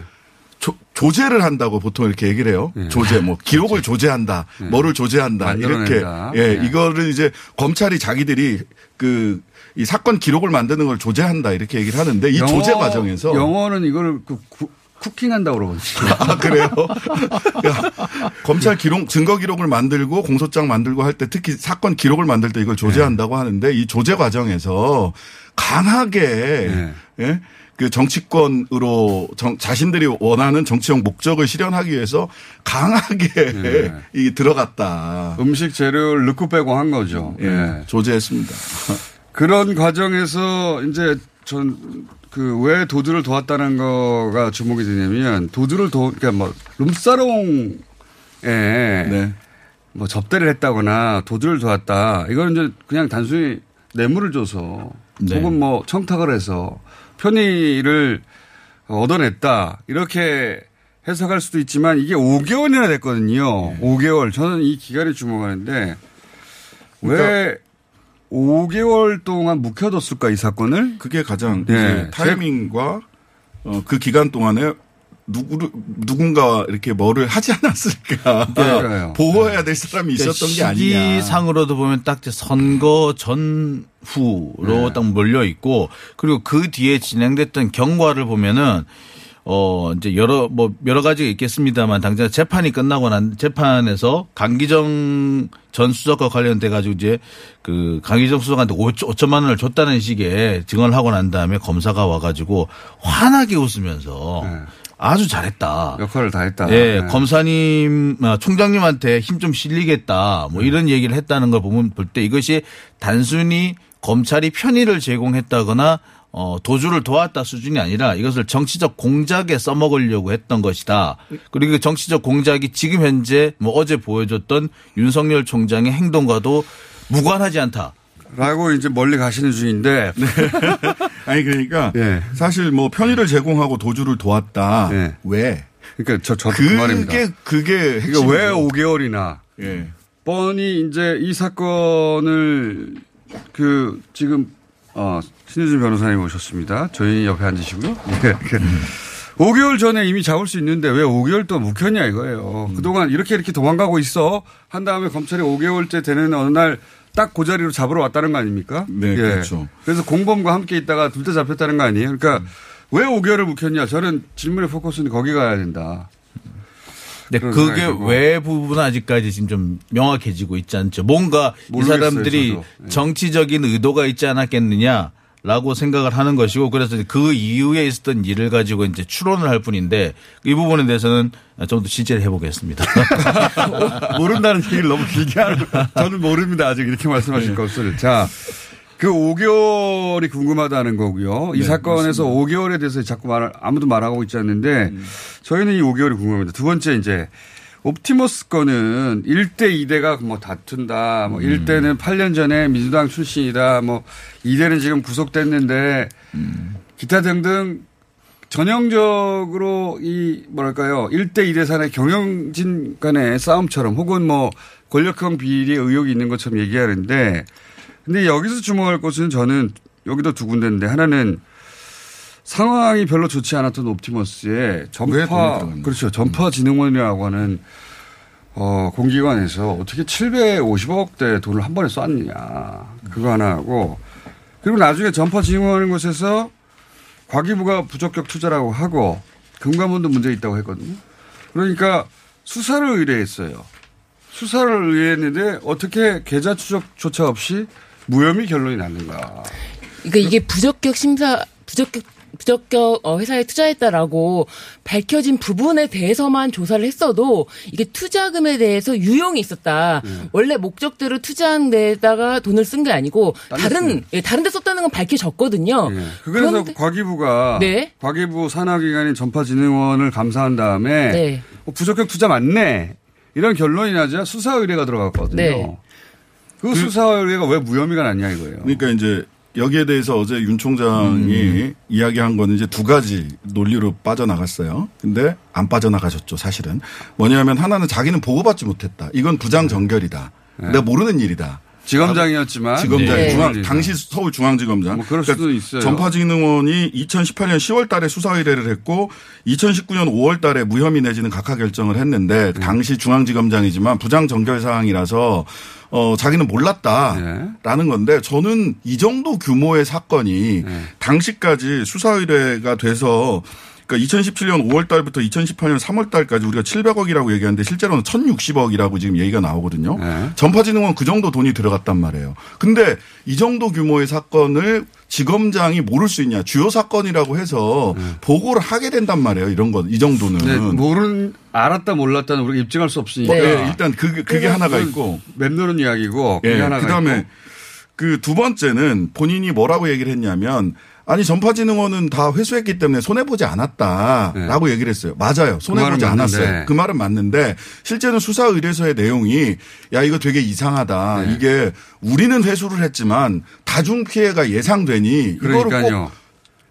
조, 조제를 한다고 보통 이렇게 얘기를 해요. 조제, 뭐 기록을 조제한다, 뭐를 조제한다 이렇게 만들어낸다. 예, 네. 이거를 이제 검찰이 자기들이 그 이 사건 기록을 만드는 걸 조제한다 이렇게 얘기를 하는데 이 영어- 조제 과정에서 영어는 이걸 그 구- 쿠킹한다고 그러거든요. 아, 그래요? 검찰 기록, 증거 기록을 만들고 공소장 만들고 할 때 특히 사건 기록을 만들 때 이걸 조제한다고 하는데 이 조제 과정에서 강하게 예? 그 정치권으로 정- 자신들이 원하는 정치적 목적을 실현하기 위해서 강하게 이 들어갔다. 음식 재료를 넣고 빼고 한 거죠. 예, 예. 조제했습니다. 그런 과정에서 이제 전 그 왜 도주를 도왔다는 거가 주목이 되냐면 도주를 도 그러니까 뭐 룸사롱에 네. 뭐 접대를 했다거나 도주를 도왔다. 이건 이제 그냥 단순히 뇌물을 줘서 네. 혹은 뭐 청탁을 해서 편의를 얻어냈다. 이렇게 해석할 수도 있지만 이게 5개월이나 됐거든요. 5개월. 저는 이 기간에 주목하는데 왜 5개월 동안 묵혀뒀을까 이 사건을? 그게 가장 네. 타이밍과 어, 그 기간 동안에 누구를 누군가 이렇게 뭐를 하지 않았을까 그러니까요. 보호해야 될 사람이 있었던 게 아니냐. 그러니까 시기상으로도 보면 딱 선거 전후로 네. 딱 몰려 있고 그리고 그 뒤에 진행됐던 경과를 보면은 어 이제 여러 뭐 여러 가지가 있겠습니다만 당장 재판이 끝나고 난 재판에서 강기정 전 수석과 관련돼 가지고 이제 그 강기정 수석한테 5천, 5천만 원을 줬다는 식의 증언을 하고 난 다음에 검사가 와 가지고 환하게 웃으면서 아주 잘했다. 역할을 다 했다. 예, 네. 검사님, 아, 총장님한테 힘 좀 실리겠다. 뭐 이런 얘기를 했다는 걸 보면 볼 때 이것이 단순히 검찰이 편의를 제공했다거나 어, 도주를 도왔다 수준이 아니라 이것을 정치적 공작에 써먹으려고 했던 것이다. 그리고 그 정치적 공작이 지금 현재 뭐 어제 보여줬던 윤석열 총장의 행동과도 무관하지 않다. 라고 이제 멀리 가시는 중인데. 아니 그러니까 예. 사실 뭐 편의를 제공하고 도주를 도왔다. 왜? 그러니까 저 저도 그게 그 말입니다. 그게 그러니까 핵심이죠. 왜 5개월이나 예. 뻔히 이제 이 사건을 그 지금 어 신유진 변호사님 오셨습니다. 저희 옆에 앉으시고요. 예. 그 5개월 전에 이미 잡을 수 있는데 왜 5개월 동안 묵혔냐 이거예요. 그동안 이렇게 이렇게 도망가고 있어 한 다음에 검찰이 5개월째 되는 어느 날 딱 그 자리로 잡으러 왔다는 거 아닙니까? 네, 그렇죠. 그래서 공범과 함께 있다가 둘 다 잡혔다는 거 아니에요? 그러니까 왜 5개월을 묵혔냐? 저는 질문의 포커스는 거기 가야 된다. 그런 그게. 왜 부분은 아직까지 지금 좀 명확해지고 있지 않죠. 뭔가 이 모르겠어요, 사람들이 저도. 정치적인 의도가 있지 않았겠느냐 라고 생각을 하는 것이고 그래서 그 이후에 있었던 일을 가지고 이제 추론을 할 뿐인데 이 부분에 대해서는 좀더 실제를 해보겠습니다. 모른다는 얘기를 너무 길게 하는 저는 모릅니다. 아직 이렇게 말씀하실 것을. 자, 그 5개월이 궁금하다는 거고요. 이 네, 사건에서 5개월에 대해서 자꾸 말, 아무도 말하고 있지 않는데 저희는 이 5개월이 궁금합니다. 두 번째 이제 옵티머스 건은 1대 2대가 뭐 다툰다. 뭐 1대는 8년 전에 민주당 출신이다. 뭐 2대는 지금 구속됐는데 기타 등등 전형적으로 이 뭐랄까요 1대 2대 산의 경영진 간의 싸움처럼 혹은 뭐 권력형 비리의 의혹이 있는 것처럼 얘기하는데 근데 여기서 주목할 것은 저는 여기도 두 군데인데 하나는 상황이 별로 좋지 않았던 옵티머스의 전파? 그렇죠 전파 진흥원이라고 하는 어 공기관에서 어떻게 750억 대 돈을 한 번에 쐈느냐 그거 하나 하고 그리고 나중에 전파 진흥원인 곳에서 과기부가 부적격 투자라고 하고 금감원도 문제 있다고 했거든요. 그러니까 수사를 의뢰했어요. 수사를 의뢰했는데 어떻게 계좌 추적조차 없이 무혐의 결론이 났는가. 그러니까 이게 부적격 심사 부적격 부적격 어, 회사에 투자했다라고 밝혀진 부분에 대해서만 조사를 했어도 이게 투자금에 대해서 유용이 있었다. 원래 목적대로 투자한 데다가 돈을 쓴 게 아니고 다른. 예, 다른 데 썼다는 건 밝혀졌거든요. 그래서 그런데- 과기부가 네. 과기부 산하기관인 전파진흥원을 감사한 다음에 네. 어, 부적격 투자 맞네 이런 결론이 나자 수사 의뢰가 들어갔거든요. 네. 그, 수사 의뢰가 왜 무혐의가 났냐 이거예요. 그러니까 이제 여기에 대해서 어제 윤 총장이 음. 이야기한 거는 이제 두 가지 논리로 빠져나갔어요. 근데 안 빠져나가셨죠, 사실은. 뭐냐면 하나는 자기는 보고받지 못했다. 이건 부장 정결이다. 내가 모르는 일이다. 네. 지검장이었지만 지검장 네. 중앙 네. 당시 서울 중앙지검장. 뭐 그럴 수도 있어요. 전파진흥원이 2018년 10월달에 수사 의뢰를 했고 2019년 5월달에 무혐의 내지는 각하 결정을 했는데 네. 당시 중앙지검장이지만 부장 정결 사항이라서 어 자기는 몰랐다라는 건데 저는 이 정도 규모의 사건이 네. 당시까지 수사 의뢰가 돼서 그러니까 2017년 5월 달부터 2018년 3월 달까지 우리가 700억이라고 얘기하는데 실제로는 1060억이라고 지금 얘기가 나오거든요. 네. 전파진흥원 그 정도 돈이 들어갔단 말이에요. 근데 이 정도 규모의 사건을 지검장이 모를 수 있냐. 주요 사건이라고 해서 보고를 하게 된단 말이에요. 이런 건. 이 정도는. 네, 모른 알았다 몰랐다는 우리가 입증할 수 없으니까. 네, 일단 그게, 그게 하나가 그건 있고. 맴도는 이야기고 그게 예, 하나가 그다음에. 그 두 번째는 본인이 뭐라고 얘기를 했냐면 아니 전파진흥원은 다 회수했기 때문에 손해 보지 않았다라고 얘기를 했어요. 맞아요. 손해 그 보지 않았어요. 맞는데. 그 말은 맞는데 실제는 수사 의뢰서의 내용이 야 이거 되게 이상하다. 네. 이게 우리는 회수를 했지만 다중 피해가 예상되니 이거를 그러니까요. 꼭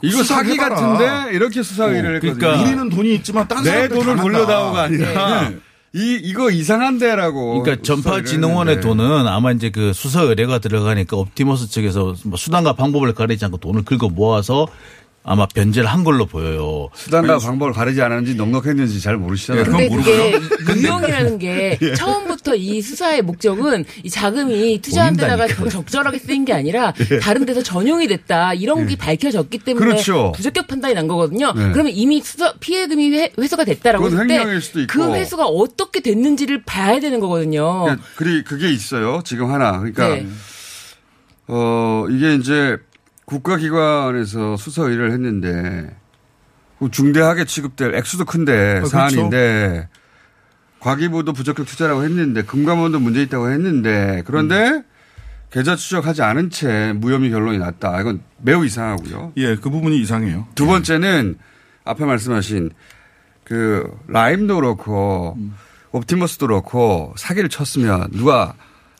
이거 사기 수사해봐라. 같은데 이렇게 수사 의뢰를 했거든요. 그러니까 우리는 돈이 있지만 딴내 사람들 돈을 다 돌려다오가. 아니라 네. 이 이거 이상한데라고. 그러니까 전파진흥원의 돈은 아마 이제 그 수사 의뢰가 들어가니까 옵티머스 측에서 뭐 수단과 방법을 가리지 않고 돈을 긁어 모아서 아마 변제를 한 걸로 보여요. 수단과 방법을 가리지 않았는지 넉넉했는지 잘 모르시잖아요. 근데 그게 유용이라는 게 예. 처음부터 이 수사의 목적은 이 자금이 투자한 데다가. 적절하게 쓰인 게 아니라 예. 다른 데서 전용이 됐다 이런 게 밝혀졌기 때문에 그렇죠. 부적격 판단이 난 거거든요. 네. 그러면 이미 수사 피해금이 회, 회수가 됐다라고 그건 했을 때 횡령일 수도 있고. 그 회수가 어떻게 됐는지를 봐야 되는 거거든요. 그러니까 그리 그게 있어요. 지금 하나. 그러니까 네. 어 이게 이제 국가기관에서 수사 의뢰를 했는데 그 중대하게 취급될 액수도 큰데 그렇죠. 사안인데 과기부도 부적격 투자라고 했는데 금감원도 문제 있다고 했는데 그런데 음. 계좌 추적하지 않은 채 무혐의 결론이 났다. 이건 매우 이상하고요. 예, 그 부분이 이상해요. 두 번째는 앞에 말씀하신 그 라임도 그렇고 음. 옵티머스도 그렇고 사기를 쳤으면 누가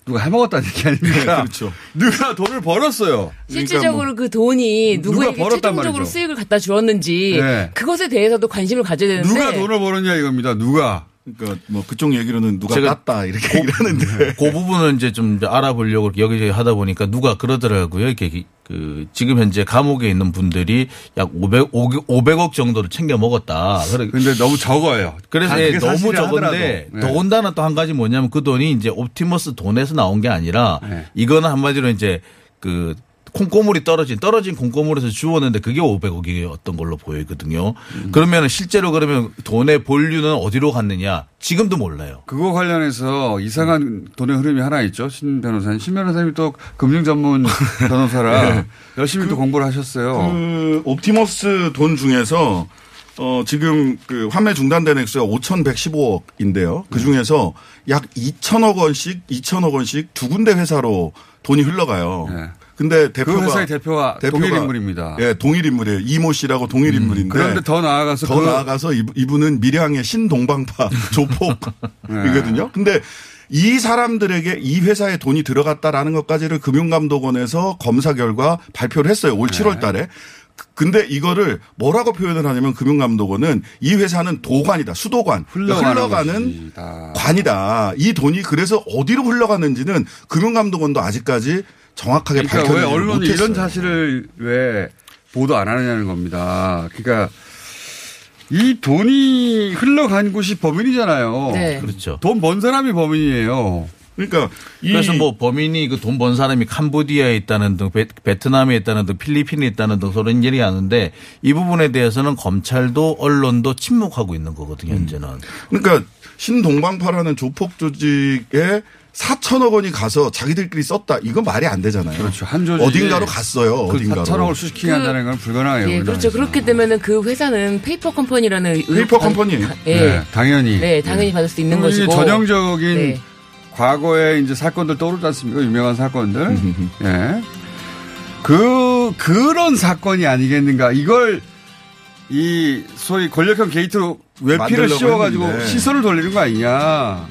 누가 해먹었다는 얘기 아닙니까? 그렇죠. 누가 돈을 벌었어요. 실질적으로 그 돈이 누가 누구에게 최종적으로 말이죠. 수익을 갖다 주었는지 네. 그것에 대해서도 관심을 가져야 되는데 누가 돈을 벌었냐 이겁니다. 누가. 그러니까 뭐 그쪽 얘기로는 누가 제가 땄다 이렇게 얘기를 하는데 그 부분은 이제 좀 알아보려고 여기저기 하다 보니까 누가 그러더라고요. 이렇게 그 지금 현재 감옥에 있는 분들이 약 500, 500억 정도를 챙겨 먹었다. 근데 너무 적어요. 그래서 아, 예, 그게 너무 적은데. 네. 더군다나 또 한 가지 뭐냐면 그 돈이 이제 옵티머스 돈에서 나온 게 아니라 네. 이거는 한마디로 이제 그 콩고물이 떨어진 떨어진 콩고물에서 주웠는데 그게 500억이었던 걸로 보이거든요. 음. 그러면 실제로 그러면 돈의 본류는 어디로 갔느냐 지금도 몰라요. 그거 관련해서 이상한 돈의 흐름이 하나 있죠. 신 변호사님. 신 변호사님이 또 금융 전문 변호사라 네. 열심히 또 공부를 하셨어요. 그 옵티머스 돈 중에서 어 지금 그 환매 중단된 액수가 5,115억인데요. 그 중에서 약 2천억 원씩 2천억 원씩 두 군데 회사로 돈이 흘러가요. 근데 대표가 그 회사의 대표와 동일 인물입니다. 예, 동일 인물이에요. 이모 씨라고 동일 인물인데. 그런데 더 나아가서 더 그- 나아가서 이분- 이분은 밀양의 신동방파 조폭이거든요. 근데 이 사람들에게 이 회사에 돈이 들어갔다라는 것까지를 금융감독원에서 검사 결과 발표를 했어요. 올 7월 달에. 그- 근데 이거를 뭐라고 표현을 하냐면 금융감독원은 이 회사는 도관이다. 수도관. 흘러가는 흘러가는 관이다. 이 돈이 그래서 어디로 흘러갔는지는 금융감독원도 아직까지 정확하게 그러니까 왜 밝혀내지 언론이 못했어요. 이런 사실을 왜 보도 안 하느냐는 겁니다. 그러니까 이 돈이 흘러간 곳이 범인이잖아요. 네. 그렇죠. 돈 번 사람이 범인이에요. 그러니까 그래서 뭐 범인이 그 돈 번 사람이 캄보디아에 있다는 등 베, 베트남에 있다는 등 필리핀에 있다는 등 그런 얘기 하는데 이 부분에 대해서는 검찰도 언론도 침묵하고 있는 거거든요 현재는. 그러니까 신동방파라는 조폭 조직에 4천억 원이 가서 자기들끼리 썼다. 이건 말이 안 되잖아요. 그렇죠. 한 조직이 어딘가로 갔어요. 그 어딘가로. 4천억을 수식해야 한다는 건 불가능해요. 예, 그렇죠. 그렇게 되면은 그 회사는 페이퍼 컴퍼니라는 페이퍼 컴퍼니예요. 예. 네, 당연히. 네, 당연히 받을 수 있는 것이고. 전형적인 네. 과거에 이제 사건들 떠오르지 않습니까? 유명한 사건들. 예. 그, 그런 사건이 아니겠는가. 이걸 이 소위 권력형 게이트로 외피를 씌워가지고. 시선을 돌리는 거 아니냐.